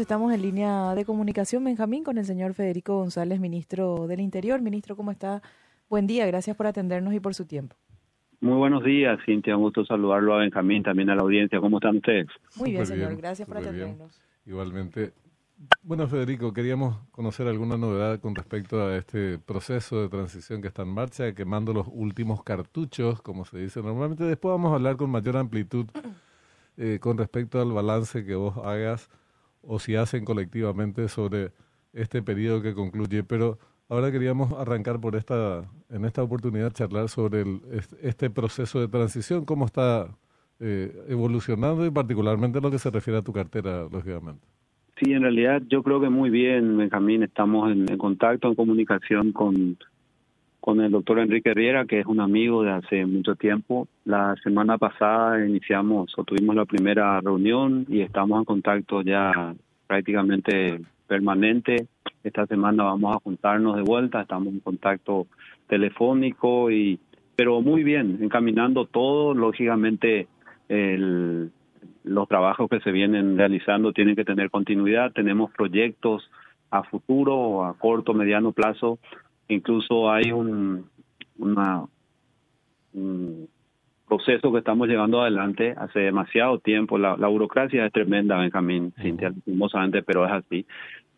Estamos en línea de comunicación, Benjamín, con el señor Federico González, ministro del Interior. Ministro, ¿cómo está? Buen día, gracias por atendernos y por su tiempo. Muy buenos días, Cintia. Un gusto saludarlo a Benjamín, también a la audiencia. ¿Cómo están ustedes? Muy bien, señor. gracias por atendernos. Igualmente. Bueno, Federico, queríamos conocer alguna novedad con respecto a este proceso de transición que está en marcha, quemando los últimos cartuchos, como se dice normalmente. Después vamos a hablar con mayor amplitud eh, con respecto al balance que vos hagas o si hacen colectivamente sobre este periodo que concluye. Pero ahora queríamos arrancar por esta, en esta oportunidad, charlar sobre el, este proceso de transición, cómo está eh, evolucionando y particularmente en lo que se refiere a tu cartera, lógicamente. Sí, en realidad yo creo que muy bien, Benjamín, estamos en, contacto, en comunicación con, con el doctor Enrique Riera, que es un amigo de hace mucho tiempo. La semana pasada iniciamos o tuvimos la primera reunión y estamos en contacto ya prácticamente permanente. Esta semana vamos a juntarnos de vuelta, estamos en contacto telefónico y pero muy bien, encaminando todo, lógicamente los trabajos que se vienen realizando tienen que tener continuidad, tenemos proyectos a futuro a corto, mediano plazo Incluso hay un, una, proceso que estamos llevando adelante hace demasiado tiempo. La, burocracia es tremenda, Benjamín, Cintia, antes, pero es así.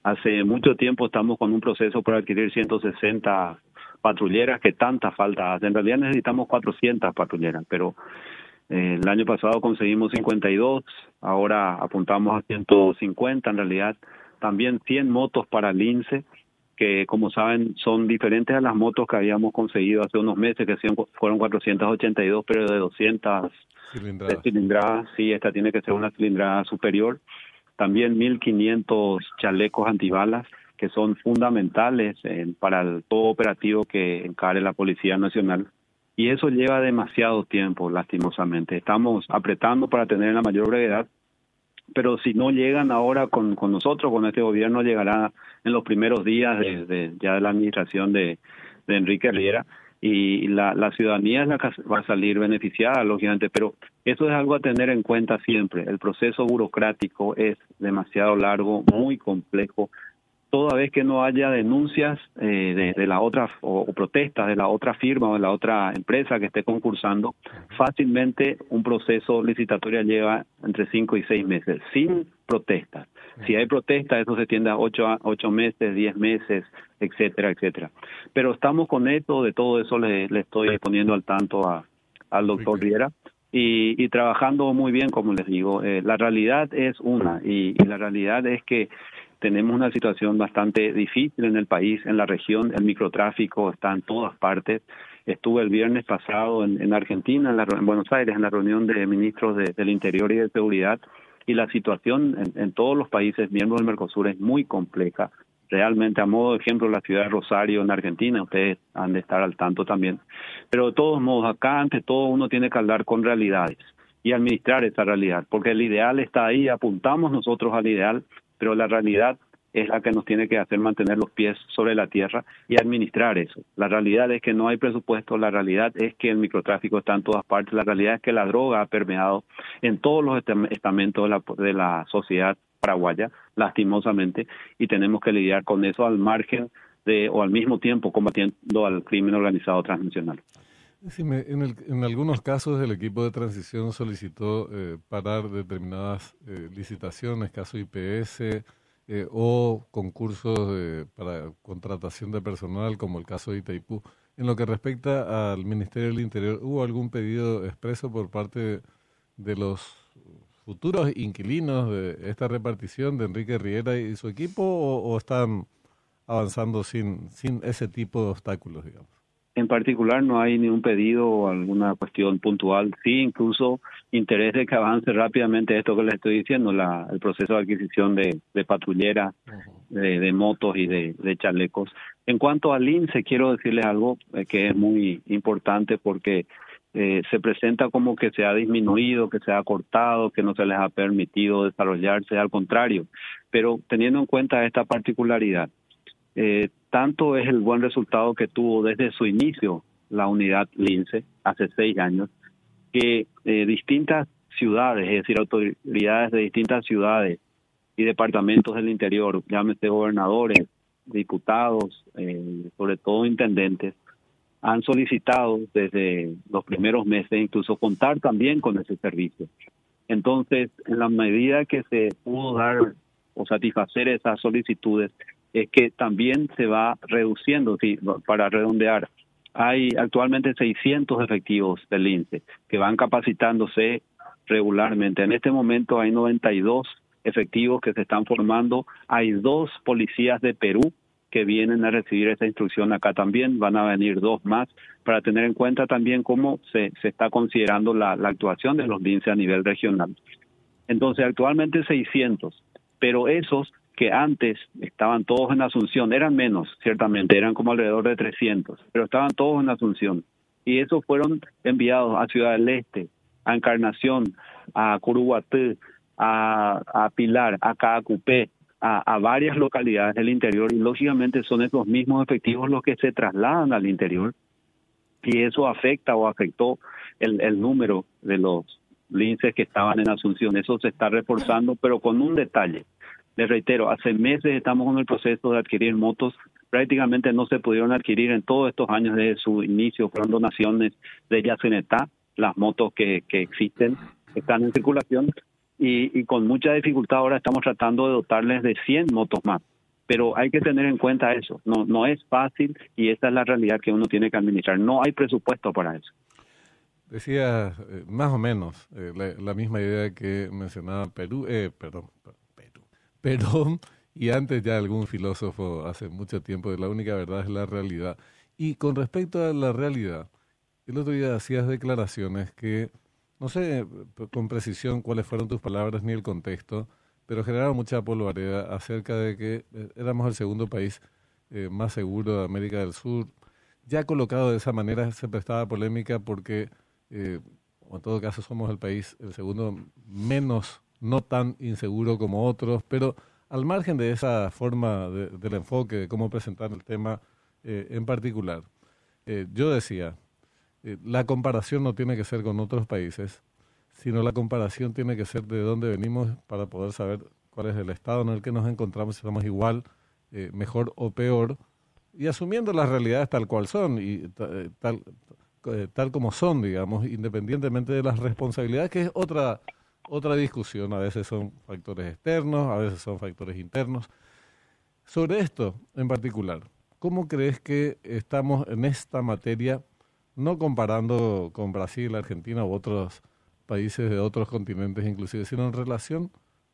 Hace mucho tiempo estamos con un proceso para adquirir 160 patrulleras que tanta falta hace. En realidad necesitamos 400 patrulleras, pero eh, el año pasado conseguimos 52, ahora apuntamos a 150 en realidad. También 100 motos para el INSE que como saben son diferentes a las motos que habíamos conseguido hace unos meses, que fueron 482, pero de 200 cilindradas. cilindradas. Sí, esta tiene que ser una cilindrada superior. También 1.500 chalecos antibalas, que son fundamentales para el todo operativo que encare la Policía Nacional. Y eso lleva demasiado tiempo, lastimosamente. Estamos apretando para tener la mayor brevedad, pero si no llegan ahora con, con nosotros, con este gobierno, llegará en los primeros días de, ya de la administración de, de Enrique Riera y la, la ciudadanía es la que va a salir beneficiada, lógicamente, pero eso es algo a tener en cuenta siempre. El proceso burocrático es demasiado largo, muy complejo, toda vez que no haya denuncias eh, de, la otra o, protestas de la otra firma o de la otra empresa que esté concursando, fácilmente un proceso licitatorio lleva entre cinco y seis meses, sin protestas. Si hay protestas, eso se tiende a ocho, ocho meses, diez meses, etcétera, etcétera. Pero estamos con esto, de todo eso le, le estoy poniendo al tanto a, al doctor Riera. Y, y, trabajando muy bien, como les digo. Eh, la realidad es una, y, y la realidad es que tenemos una situación bastante difícil en el país, en la región, el microtráfico está en todas partes. Estuve el viernes pasado en, en Argentina, en, Buenos Aires, en la reunión de ministros del Interior y de Seguridad, y la situación en, en, todos los países miembros del Mercosur es muy compleja. Realmente, a modo de ejemplo, la ciudad de Rosario en Argentina, ustedes han de estar al tanto también. Pero de todos modos, acá ante todo uno tiene que hablar con realidades y administrar esa realidad, porque el ideal está ahí, apuntamos nosotros al ideal, pero la realidad es la que nos tiene que hacer mantener los pies sobre la tierra y administrar eso. La realidad es que no hay presupuesto, la realidad es que el microtráfico está en todas partes, la realidad es que la droga ha permeado en todos los estamentos de la, de la sociedad paraguaya, lastimosamente, y tenemos que lidiar con eso al margen de o al mismo tiempo combatiendo al crimen organizado transnacional. En, en, algunos casos el equipo de transición solicitó eh, parar determinadas eh, licitaciones, caso IPS eh, o concursos para contratación de personal, como el caso de Itaipú. En lo que respecta al Ministerio del Interior, ¿hubo algún pedido expreso por parte de los futuros inquilinos de esta repartición de Enrique Riera y su equipo o, o están avanzando sin, sin ese tipo de obstáculos, digamos? En particular no hay ningún pedido o alguna cuestión puntual. Sí, incluso interés de que avance rápidamente esto que les estoy diciendo, la, el proceso de adquisición de, de patrulleras, de, motos y de, de, chalecos. En cuanto al INSE, quiero decirles algo eh, que es muy importante porque eh, se presenta como que se ha disminuido, que se ha cortado, que no se les ha permitido desarrollarse, al contrario. Pero teniendo en cuenta esta particularidad, eh, tanto es el buen resultado que tuvo desde su inicio la unidad Lince hace seis años, que eh, distintas ciudades, es decir, autoridades de distintas ciudades y departamentos del interior, llámese gobernadores, diputados, eh, sobre todo intendentes, han solicitado desde los primeros meses incluso contar también con ese servicio. Entonces, en la medida que se pudo dar o satisfacer esas solicitudes, es que también se va reduciendo, sí, para redondear. Hay actualmente 600 efectivos del INSE que van capacitándose regularmente. En este momento hay 92 efectivos que se están formando. Hay dos policías de Perú que vienen a recibir esta instrucción acá también. Van a venir dos más para tener en cuenta también cómo se, se está considerando la, actuación de los DINSE a nivel regional. Entonces, actualmente 600, pero esos que antes estaban todos en Asunción, eran menos, ciertamente, eran como alrededor de 300, pero estaban todos en Asunción. Y esos fueron enviados a Ciudad del Este, a Encarnación, a Curuguatú, a, a Pilar, a Caacupé, a, a, varias localidades del interior y lógicamente son esos mismos efectivos los que se trasladan al interior y eso afecta o afectó el, el número de los linces que estaban en Asunción. Eso se está reforzando, pero con un detalle. Les reitero, hace meses estamos en el proceso de adquirir motos. Prácticamente no se pudieron adquirir en todos estos años desde su inicio. Fueron donaciones de Yacenetá, las motos que, que existen, están en circulación. Y, y con mucha dificultad ahora estamos tratando de dotarles de 100 motos más. Pero hay que tener en cuenta eso. No, no es fácil y esa es la realidad que uno tiene que administrar. No hay presupuesto para eso. Decía eh, más o menos eh, la, la, misma idea que mencionaba Perú, eh, perdón, Perón y antes ya algún filósofo hace mucho tiempo de la única verdad es la realidad. Y con respecto a la realidad, el otro día hacías declaraciones que, no sé con precisión cuáles fueron tus palabras ni el contexto, pero generaron mucha polvareda acerca de que eh, éramos el segundo país eh, más seguro de América del Sur. Ya colocado de esa manera se prestaba polémica porque, eh, en todo caso, somos el país, el segundo menos no tan inseguro como otros, pero al margen de esa forma de, del enfoque, de cómo presentar el tema eh, en particular, eh, yo decía, eh, la comparación no tiene que ser con otros países, sino la comparación tiene que ser de dónde venimos para poder saber cuál es el estado en el que nos encontramos, si estamos igual, mejor o peor, y asumiendo las realidades tal cual son y tal, tal como son, digamos, independientemente de las responsabilidades, que es otra otra discusión. A veces son factores externos, a veces son factores internos. Sobre esto en particular, ¿cómo crees que estamos en esta materia, no comparando con Brasil, Argentina u otros países de otros continentes inclusive, sino en relación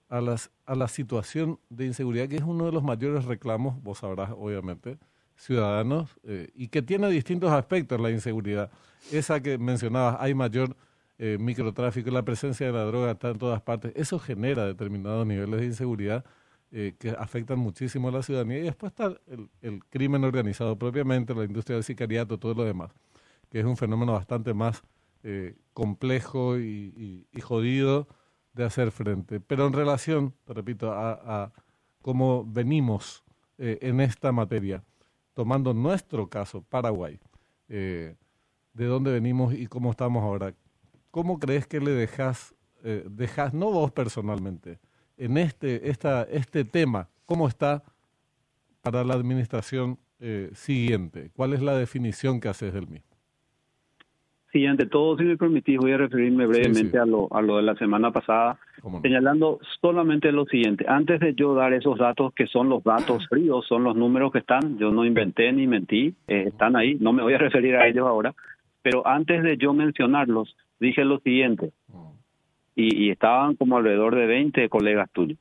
a, las, a la situación de inseguridad, que es uno de los mayores reclamos, vos sabrás obviamente, ciudadanos, eh, y que tiene distintos aspectos la inseguridad. Esa que mencionabas, hay mayor eh, microtráfico, la presencia de la droga está en todas partes, eso genera determinados niveles de inseguridad eh, que afectan muchísimo a la ciudadanía y después está el, el, crimen organizado propiamente, la industria del sicariato, todo lo demás, que es un fenómeno bastante más eh, complejo y, jodido de hacer frente. Pero en relación, te repito, a, a cómo venimos eh, en esta materia, tomando nuestro caso, Paraguay, de dónde venimos y cómo estamos ahora, ¿cómo crees que le dejas, eh, dejas, no vos personalmente, en este, esta, este tema, cómo está para la administración eh, siguiente? ¿Cuál es la definición que haces del mismo? Sí, ante todo, si me permitís, voy a referirme brevemente sí, sí. A, lo, a lo de la semana pasada, no? señalando solamente lo siguiente. Antes de yo dar esos datos, que son los datos fríos, son los números que están, yo no inventé ni mentí, eh, están ahí, no me voy a referir a ellos ahora, pero antes de yo mencionarlos, dije lo siguiente, y, y, estaban como alrededor de 20 colegas tuyos.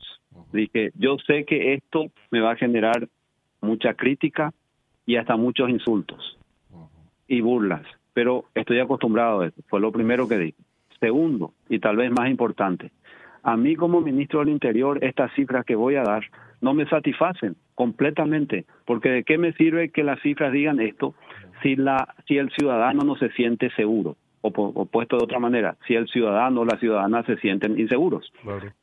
Dije, yo sé que esto me va a generar mucha crítica y hasta muchos insultos y burlas, pero estoy acostumbrado a eso, fue lo primero que dije. Segundo, y tal vez más importante, a mí como ministro del Interior estas cifras que voy a dar no me satisfacen completamente, porque de qué me sirve que las cifras digan esto si la si el ciudadano no se siente seguro o, o, puesto de otra manera, si el ciudadano o la ciudadana se sienten inseguros.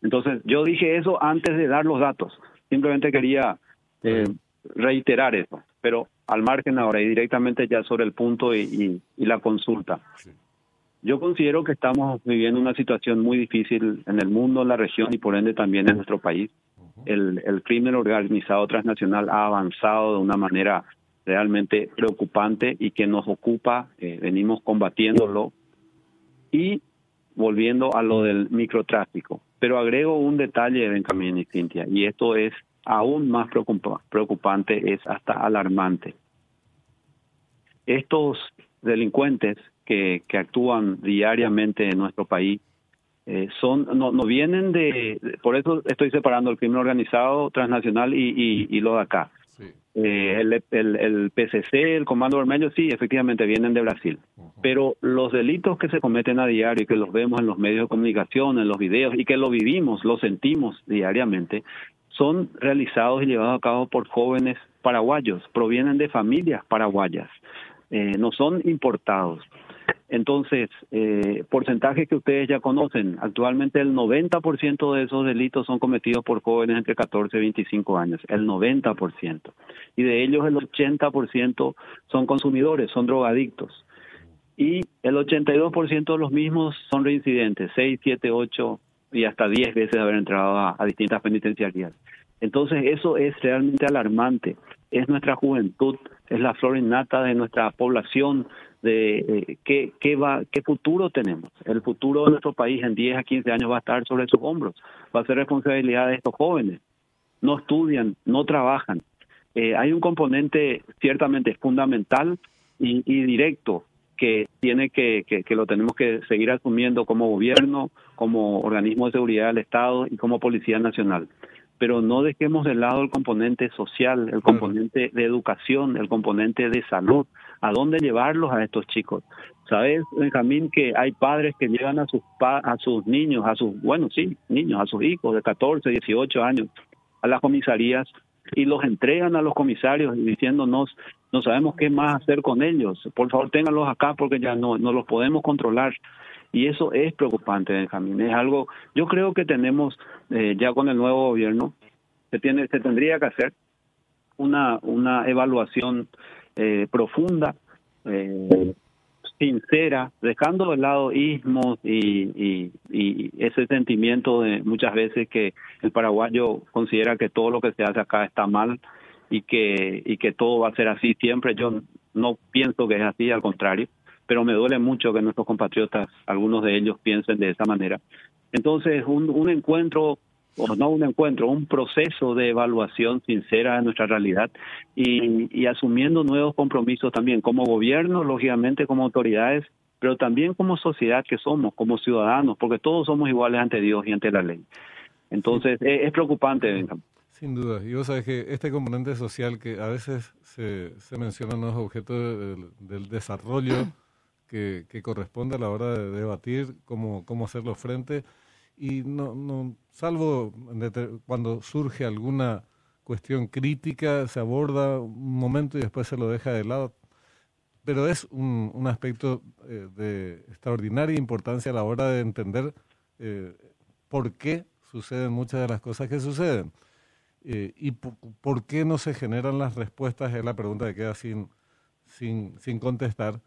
Entonces, yo dije eso antes de dar los datos. Simplemente quería eh, reiterar eso, pero al margen ahora y directamente ya sobre el punto y, y, y la consulta. Sí. Yo considero que estamos viviendo una situación muy difícil en el mundo, en la región y por ende también en nuestro país. el, el crimen organizado transnacional ha avanzado de una manera realmente preocupante y que nos ocupa, eh, venimos combatiéndolo y volviendo a lo del microtráfico. Pero agrego un detalle, Benjamín y Cintia, y esto es aún más preocupante, es hasta alarmante. Estos delincuentes que, que actúan diariamente en nuestro país eh, son no, no vienen de, por eso estoy separando el crimen organizado transnacional y, y, lo de acá. Eh, el, el, el, PCC, el Comando Vermelho, sí, efectivamente vienen de Brasil. Pero los delitos que se cometen a diario y que los vemos en los medios de comunicación, en los videos y que lo vivimos, lo sentimos diariamente, son realizados y llevados a cabo por jóvenes paraguayos, provienen de familias paraguayas, eh, no son importados. Entonces, eh, porcentajes que ustedes ya conocen, actualmente el 90% de esos delitos son cometidos por jóvenes entre 14 y 25 años, el 90%. Y de ellos el 80% son consumidores, son drogadictos. Y el 82% de los mismos son reincidentes, 6, 7, 8 y hasta 10 veces haber entrado a, a distintas penitenciarías. Entonces, eso es realmente alarmante. Es nuestra juventud, es la flor innata de nuestra población, de eh, qué, qué, va, qué futuro tenemos. El futuro de nuestro país en 10 a 15 años va a estar sobre sus hombros. Va a ser responsabilidad de estos jóvenes. No estudian, no trabajan. Eh, hay un componente ciertamente fundamental y, directo que tiene que, que, que, lo tenemos que seguir asumiendo como gobierno, como organismo de seguridad del Estado y como Policía Nacional. Pero no dejemos de lado el componente social, el componente de educación, el componente de salud, a dónde llevarlos a estos chicos. ¿Sabes, Benjamín, que hay padres que llevan a sus, a sus niños, a sus, bueno, sí, niños, a sus hijos de 14, 18 años a las comisarías y los entregan a los comisarios diciéndonos, no sabemos qué más hacer con ellos, por favor ténganlos acá porque ya no, no los podemos controlar. Y eso es preocupante, Benjamín. Es algo, yo creo que tenemos eh, ya con el nuevo gobierno, se, tiene, se tendría que hacer una, una evaluación eh, profunda, eh, sincera, dejando de lado ismos y, y, ese sentimiento de muchas veces que el paraguayo considera que todo lo que se hace acá está mal y que y que todo va a ser así siempre. Yo no pienso que es así, al contrario, pero me duele mucho que nuestros compatriotas, algunos de ellos, piensen de esa manera. Entonces, un, un encuentro o no un encuentro, un proceso de evaluación sincera de nuestra realidad y, asumiendo nuevos compromisos también como gobierno, lógicamente como autoridades, pero también como sociedad que somos, como ciudadanos, porque todos somos iguales ante Dios y ante la ley. Entonces, es, preocupante. Sin duda. Y vos sabés que este componente social que a veces se, se menciona no es objeto del, desarrollo que, que, corresponde a la hora de debatir cómo, cómo hacerlo frente y no, no salvo cuando surge alguna cuestión crítica, se aborda un momento y después se lo deja de lado. Pero es un, un aspecto eh, de extraordinaria importancia a la hora de entender eh, por qué suceden muchas de las cosas que suceden. Eh, y por qué no se generan las respuestas es la pregunta que queda sin, sin, sin contestar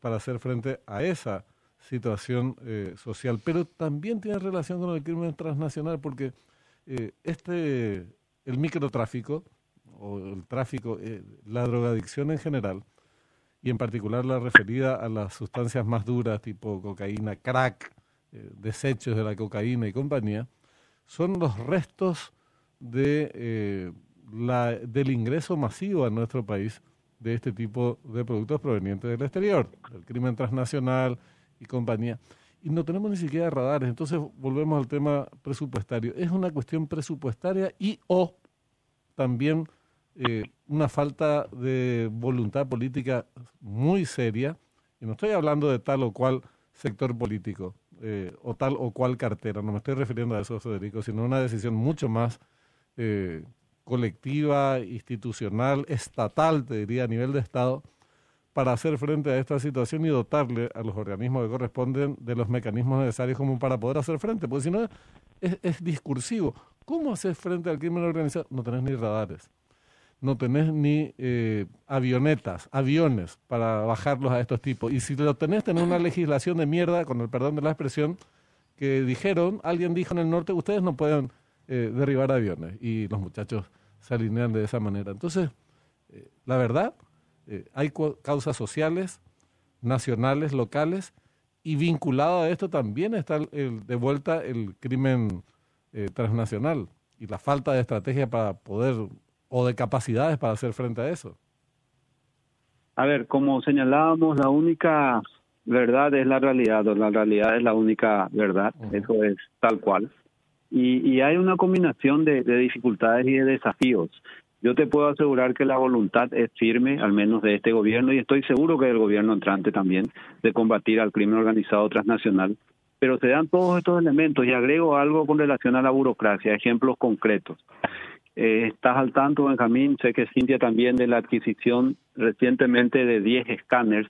para hacer frente a esa situación eh, social, pero también tiene relación con el crimen transnacional porque eh, este, el microtráfico o el tráfico, eh, la drogadicción en general, y en particular la referida a las sustancias más duras tipo cocaína, crack, desechos de la cocaína y compañía, son los restos de, la, del ingreso masivo a nuestro país de este tipo de productos provenientes del exterior, el crimen transnacional, y compañía. Y no tenemos ni siquiera radares. Entonces volvemos al tema presupuestario. Es una cuestión presupuestaria y o también eh, una falta de voluntad política muy seria. Y no estoy hablando de tal o cual sector político eh, o tal o cual cartera. No me estoy refiriendo a eso, Federico, sino una decisión mucho más eh, colectiva, institucional, estatal, te diría, a nivel de Estado para hacer frente a esta situación y dotarle a los organismos que corresponden de los mecanismos necesarios como para poder hacer frente, porque si no es, discursivo. ¿Cómo haces frente al crimen organizado? No tenés ni radares, no tenés ni eh, avionetas, aviones para bajarlos a estos tipos. Y si lo tenés, tenés una legislación de mierda, con el perdón de la expresión, que dijeron, alguien dijo en el norte, ustedes no pueden eh, derribar aviones y los muchachos se alinean de esa manera. Entonces, eh, la verdad, hay causas sociales, nacionales, locales, y vinculado a esto también está el, de vuelta el crimen transnacional y la falta de estrategia para poder o de capacidades para hacer frente a eso. A ver, como señalábamos, la única verdad es la realidad, o la realidad es la única verdad, eso es tal cual. Y, hay una combinación de, dificultades y de desafíos. Yo te puedo asegurar que la voluntad es firme, al menos de este gobierno, y estoy seguro que del gobierno entrante también, de combatir al crimen organizado transnacional. Pero se dan todos estos elementos y agrego algo con relación a la burocracia, ejemplos concretos. Eh, estás al tanto, Benjamín, sé que Cintia también de la adquisición recientemente de 10 escáneres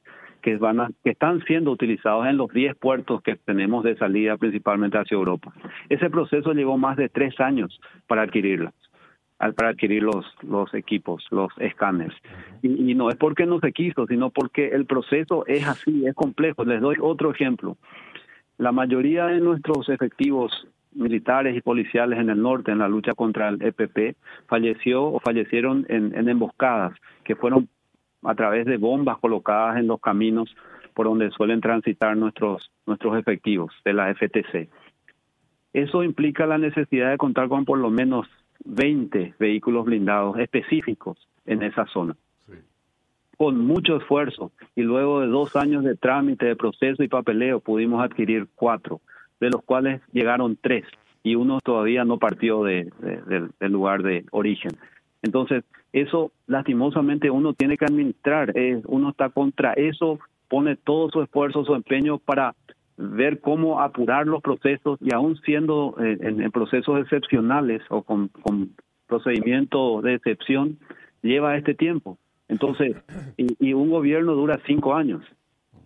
que, van a, que están siendo utilizados en los 10 puertos que tenemos de salida principalmente hacia Europa. Ese proceso llevó más de tres años para adquirirlos para adquirir los, los equipos, los escáneres. Y, y, no es porque no se quiso, sino porque el proceso es así, es complejo. Les doy otro ejemplo. La mayoría de nuestros efectivos militares y policiales en el norte en la lucha contra el EPP falleció o fallecieron en, en emboscadas que fueron a través de bombas colocadas en los caminos por donde suelen transitar nuestros, nuestros efectivos de la FTC. Eso implica la necesidad de contar con por lo menos 20 vehículos blindados específicos en esa zona. Con mucho esfuerzo y luego de dos años de trámite, de proceso y papeleo, pudimos adquirir cuatro, de los cuales llegaron tres y uno todavía no partió de, del lugar de origen. Entonces, eso lastimosamente uno tiene que administrar, eh, uno está contra eso, pone todo su esfuerzo, su empeño para ver cómo apurar los procesos y aún siendo eh, en, procesos excepcionales o con, con procedimientos de excepción, lleva este tiempo. Entonces, y, un gobierno dura cinco años.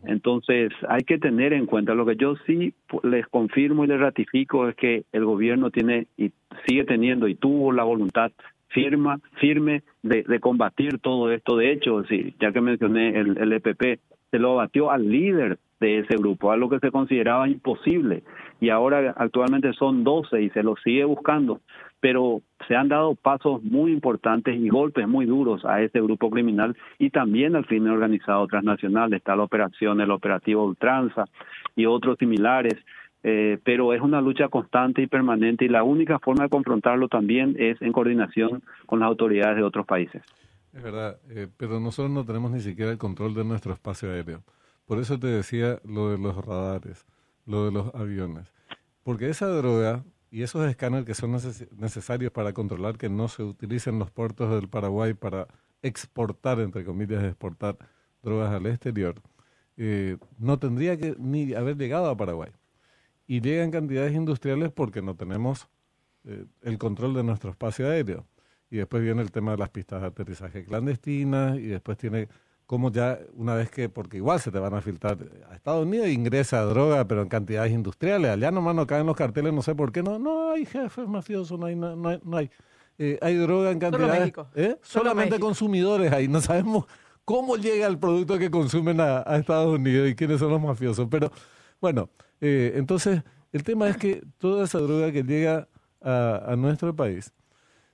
Entonces, hay que tener en cuenta, lo que yo sí les confirmo y les ratifico es que el gobierno tiene y sigue teniendo y tuvo la voluntad firma, firme de, de combatir todo esto. De hecho, sí, ya que mencioné el, el EPP, se lo batió al líder de ese grupo, algo que se consideraba imposible. Y ahora actualmente son 12 y se lo sigue buscando. Pero se han dado pasos muy importantes y golpes muy duros a ese grupo criminal y también al crimen organizado transnacional. Está la operación, el operativo Ultranza y otros similares eh, pero es una lucha constante y permanente y la única forma de confrontarlo también es en coordinación con las autoridades de otros países. Es verdad, eh, pero nosotros no tenemos ni siquiera el control de nuestro espacio aéreo. Por eso te decía lo de los radares, lo de los aviones. Porque esa droga y esos escáneres que son necesarios para controlar que no se utilicen los puertos del Paraguay para exportar, entre comillas, exportar drogas al exterior, eh, no tendría que ni haber llegado a Paraguay y llegan cantidades industriales porque no tenemos eh, el control de nuestro espacio aéreo. Y después viene el tema de las pistas de aterrizaje clandestinas y después tiene como ya una vez que, porque igual se te van a filtrar, a Estados Unidos ingresa droga, pero en cantidades industriales, allá nomás no caen los carteles, no sé por qué, no, no hay jefes mafiosos, no hay, no, hay, no hay, eh, hay droga en cantidades, ¿eh? solamente consumidores ahí, no sabemos cómo llega el producto que consumen a, a Estados Unidos y quiénes son los mafiosos, pero bueno, eh, entonces, el tema es que toda esa droga que llega a, nuestro país,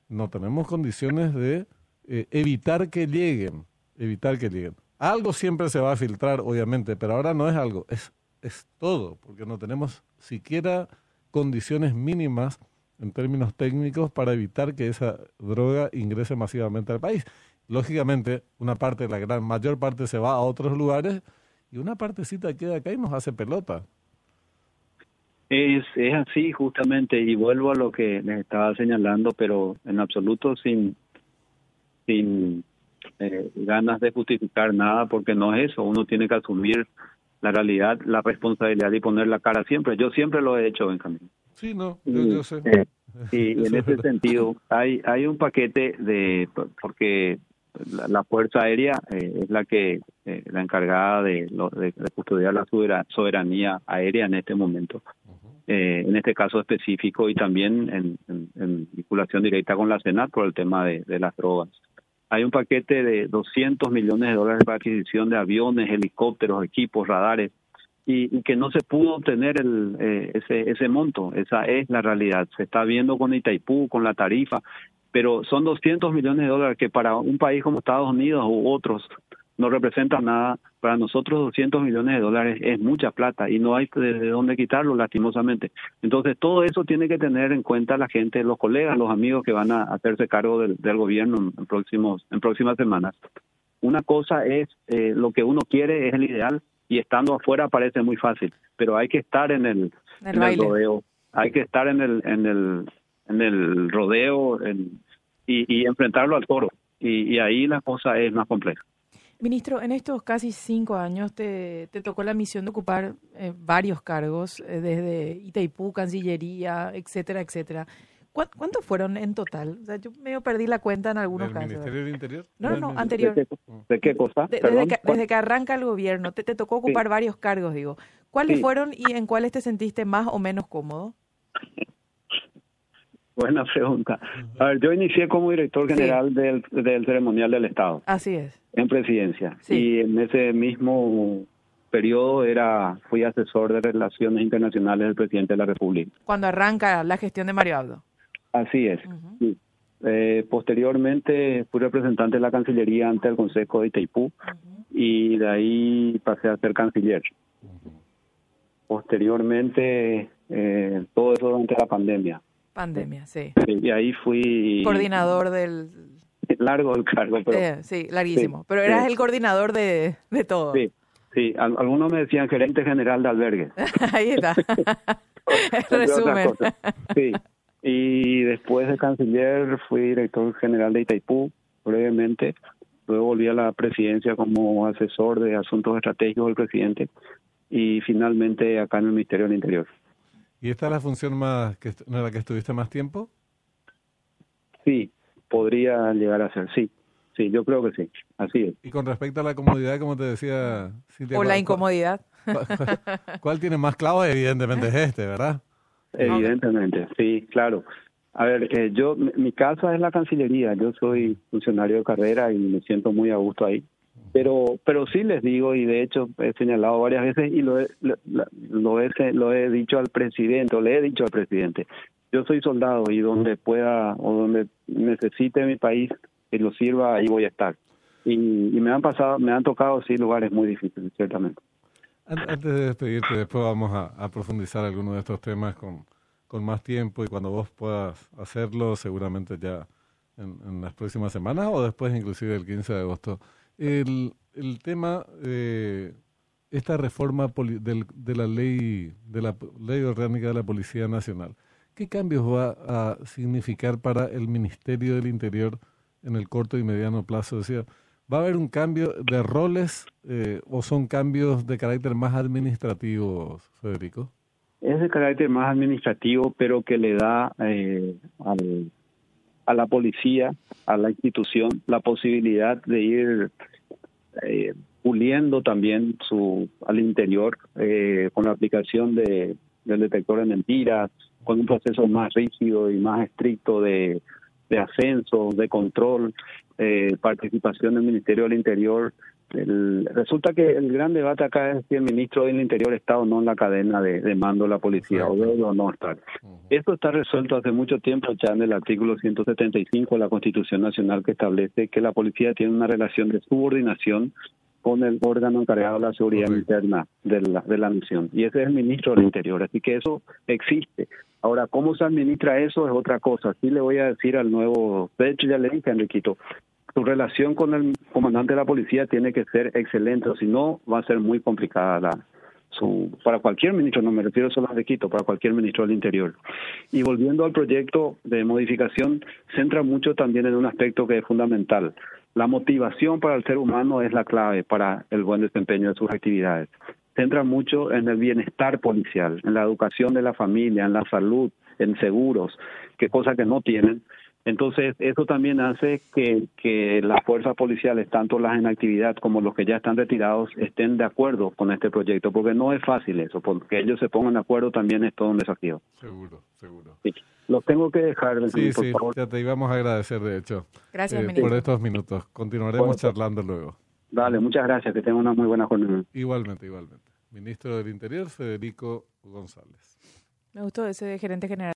no tenemos condiciones de eh, evitar que lleguen, evitar que lleguen. Algo siempre se va a filtrar, obviamente, pero ahora no es algo, es, es todo, porque no tenemos siquiera condiciones mínimas en términos técnicos para evitar que esa droga ingrese masivamente al país. Lógicamente, una parte, la gran mayor parte se va a otros lugares y una partecita queda acá y nos hace pelota. Es, es así justamente y vuelvo a lo que les estaba señalando, pero en absoluto sin, sin eh, ganas de justificar nada, porque no es eso, uno tiene que asumir la realidad, la responsabilidad y poner la cara siempre. Yo siempre lo he hecho, Benjamín. Sí, no, yo, sé. Eh, y en ese sentido, hay, hay un paquete de, porque la, Fuerza Aérea eh, es la que la encargada de, de, custodiar la soberanía aérea en este momento. Eh, en este caso específico y también en, vinculación directa con la Senat por el tema de, las drogas. Hay un paquete de 200 millones de dólares para adquisición de aviones, helicópteros, equipos, radares y, que no se pudo obtener el, eh, ese, ese monto. Esa es la realidad. Se está viendo con Itaipú, con la tarifa, pero son 200 millones de dólares que para un país como Estados Unidos u otros no representan nada. Para nosotros 200 millones de dólares es mucha plata y no hay de dónde quitarlo lastimosamente. Entonces todo eso tiene que tener en cuenta la gente, los colegas, los amigos que van a hacerse cargo del, gobierno en, próximos, en próximas semanas. Una cosa es eh, lo que uno quiere, es el ideal, y estando afuera parece muy fácil, pero hay que estar en el, en el rodeo, hay que estar en el, en el, en el rodeo y, enfrentarlo al toro. Y, ahí la cosa es más compleja. Ministro, en estos casi cinco años te, te tocó la misión de ocupar eh, varios cargos, eh, desde Itaipú, Cancillería, etcétera, etcétera. ¿Cuántos fueron en total? O sea, yo medio perdí la cuenta en algunos casos. Ministerio del Interior? No, no, no, anterior. ¿De qué, cosa? desde, que, arranca el gobierno, te, te tocó ocupar varios cargos, digo. ¿Cuáles fueron y en cuáles te sentiste más o menos cómodo? Buena pregunta. A ver, yo inicié como director general del, del ceremonial del Estado. Así es. En presidencia. Y en ese mismo periodo era fui asesor de relaciones internacionales del presidente de la República. Cuando arranca la gestión de Mario Abdo. Así es. Eh, posteriormente fui representante de la Cancillería ante el Consejo de Itaipú y de ahí pasé a ser canciller. Posteriormente, eh, todo eso durante la pandemia. Pandemia, sí. Y ahí fui... Coordinador del... Largo el cargo, pero... Eh, sí, larguísimo. pero eras el coordinador de, de todo. Sí, sí. algunos me decían gerente general de albergue. ahí está. Resumen. Sí. Y después de canciller fui director general de Itaipú brevemente. Luego volví a la presidencia como asesor de asuntos estratégicos del presidente y finalmente acá en el Ministerio del Interior. ¿Y esta es la función más que, en la que estuviste más tiempo? Sí, podría llegar a ser, sí. Sí, yo creo que sí, así es. Y con respecto a la comodidad, como te decía O la incomodidad. ¿cuál, tiene más clavo? Evidentemente es este, ¿verdad? Evidentemente, sí, claro. A ver, eh, yo, mi casa es la Cancillería, yo soy funcionario de carrera y me siento muy a gusto ahí. Pero, pero sí les digo, y de hecho he señalado varias veces y lo he, lo, he, lo he dicho al presidente, o le he dicho al presidente, yo soy soldado y donde pueda o donde necesite mi país que lo sirva, ahí voy a estar. Y, y me han pasado, me han tocado sí lugares muy difíciles, ciertamente. Antes de despedirte, después vamos a, profundizar algunos de estos temas con, con, más tiempo y cuando vos puedas hacerlo, seguramente ya en, las próximas semanas o después inclusive el 15 de agosto. El, el tema de esta reforma del, de la ley de la ley orgánica de la Policía Nacional, ¿qué cambios va a significar para el Ministerio del Interior en el corto y mediano plazo? Decía, ¿Va a haber un cambio de roles eh, o son cambios de carácter más administrativo, Federico? Es de carácter más administrativo, pero que le da eh, a la policía, a la institución, la posibilidad de ir eh, puliendo también su al interior con la aplicación de, del detector de mentiras, con un proceso más rígido y más estricto de, de ascenso, de control, eh, participación del Ministerio del Interior. Resulta que el gran debate acá es si el ministro del Interior está o no en la cadena de, mando de la policía, o debe o no estar. Esto está resuelto hace mucho tiempo ya en el artículo 175 de la Constitución Nacional que establece que la policía tiene una relación de subordinación con el órgano encargado de la seguridad interna de la, de la nación. Y ese es el ministro del Interior. Así que eso existe. Ahora, ¿cómo se administra eso? Es otra cosa. Sí le voy a decir al nuevo, de hecho ya le dije a Enriquito, su relación con el comandante de la policía tiene que ser excelente, o si no, va a ser muy complicada la, su, para cualquier ministro, no me refiero solo a Enriquito, para cualquier ministro del Interior. Y volviendo al proyecto de modificación, centra mucho también en un aspecto que es fundamental. La motivación para el ser humano es la clave para el buen desempeño de sus actividades centra mucho en el bienestar policial, en la educación de la familia, en la salud, en seguros, que cosa que no tienen. Entonces, eso también hace que, que las fuerzas policiales, tanto las en actividad como los que ya están retirados, estén de acuerdo con este proyecto, porque no es fácil eso, porque ellos se pongan de acuerdo también es todo un desafío. Seguro, seguro. Sí. Los tengo que dejar, sí, por sí, favor. Ya te íbamos a agradecer, de hecho. Gracias, eh, Por estos minutos. Continuaremos charlando luego. Dale, muchas gracias. Que tenga una muy buena jornada. Igualmente, igualmente. ministro del Interior, Federico González. Me gustó ese gerente general.